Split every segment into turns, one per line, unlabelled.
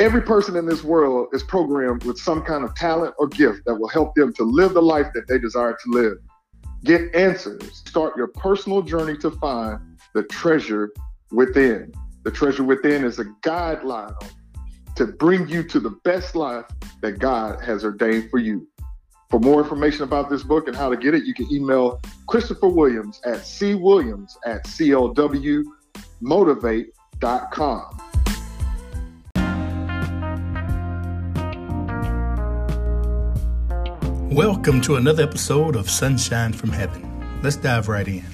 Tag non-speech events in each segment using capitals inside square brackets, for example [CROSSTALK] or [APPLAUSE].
Every person in this world is programmed with some kind of talent or gift that will help them to live the life that they desire to live. Get answers. Start your personal journey to find the treasure within. The treasure within is a guideline to bring you to the best life that God has ordained for you. For more information about this book and how to get it, you can email Christopher Williams at cwilliams at clwmotivate.com.
Welcome to another episode of Sunshine from Heaven. Let's dive right in.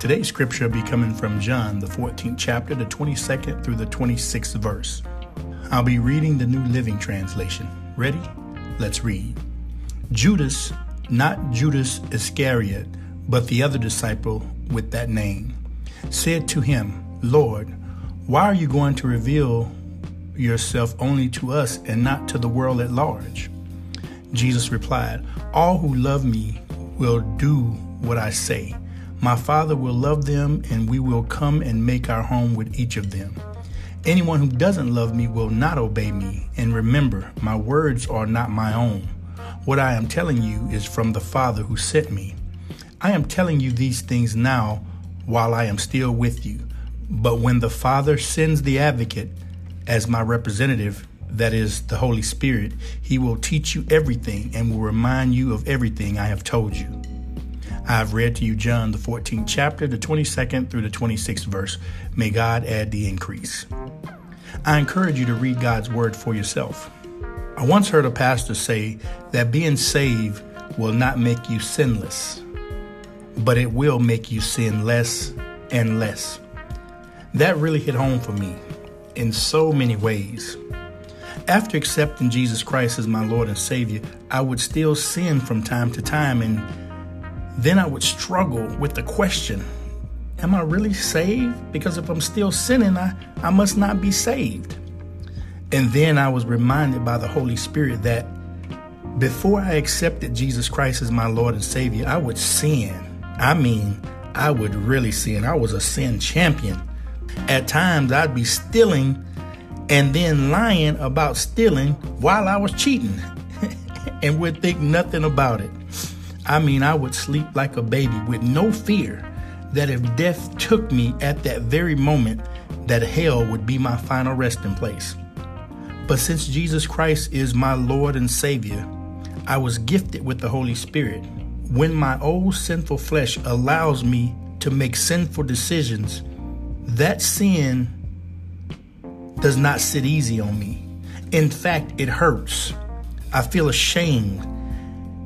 Today's scripture will be coming from John, the 14th chapter, the 22nd through the 26th verse. I'll be reading the New Living Translation. Ready? Let's read. Judas, not Judas Iscariot, but the other disciple with that name, said to him, Lord, why are you going to reveal yourself only to us and not to the world at large? Jesus replied, All who love me will do what I say. My Father will love them, and we will come and make our home with each of them. Anyone who doesn't love me will not obey me. And remember, my words are not my own. What I am telling you is from the Father who sent me. I am telling you these things now while I am still with you. But when the Father sends the advocate as my representative, that is the Holy Spirit, He will teach you everything and will remind you of everything I have told you. I have read to you John, the 14th chapter, the 22nd through the 26th verse. May God add the increase. I encourage you to read God's word for yourself. I once heard a pastor say that being saved will not make you sinless, but it will make you sin less and less. That really hit home for me in so many ways. After accepting Jesus Christ as my Lord and Savior, I would still sin from time to time, and then I would struggle with the question Am I really saved? Because if I'm still sinning, I, I must not be saved. And then I was reminded by the Holy Spirit that before I accepted Jesus Christ as my Lord and Savior, I would sin. I mean, I would really sin. I was a sin champion. At times, I'd be stealing and then lying about stealing while I was cheating [LAUGHS] and would think nothing about it. I mean, I would sleep like a baby with no fear that if death took me at that very moment, that hell would be my final resting place. But since Jesus Christ is my Lord and Savior, I was gifted with the Holy Spirit. When my old sinful flesh allows me to make sinful decisions, that sin does not sit easy on me. In fact, it hurts. I feel ashamed.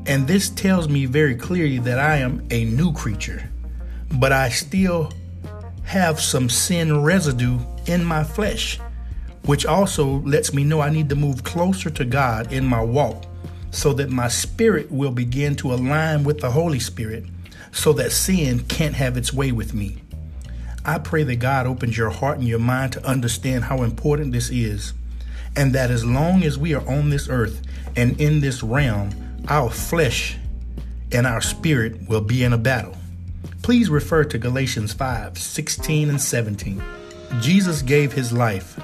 And this tells me very clearly that I am a new creature, but I still have some sin residue in my flesh, which also lets me know I need to move closer to God in my walk so that my spirit will begin to align with the Holy Spirit so that sin can't have its way with me. I pray that God opens your heart and your mind to understand how important this is, and that as long as we are on this earth and in this realm, our flesh and our spirit will be in a battle. Please refer to Galatians 5 16 and 17. Jesus gave his life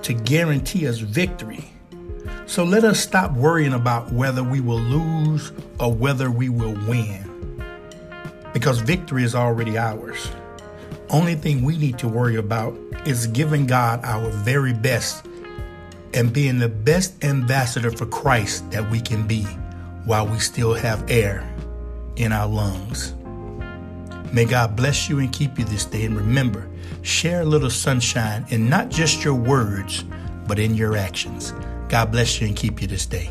to guarantee us victory. So let us stop worrying about whether we will lose or whether we will win, because victory is already ours. Only thing we need to worry about is giving God our very best and being the best ambassador for Christ that we can be while we still have air in our lungs. May God bless you and keep you this day. And remember, share a little sunshine in not just your words, but in your actions. God bless you and keep you this day.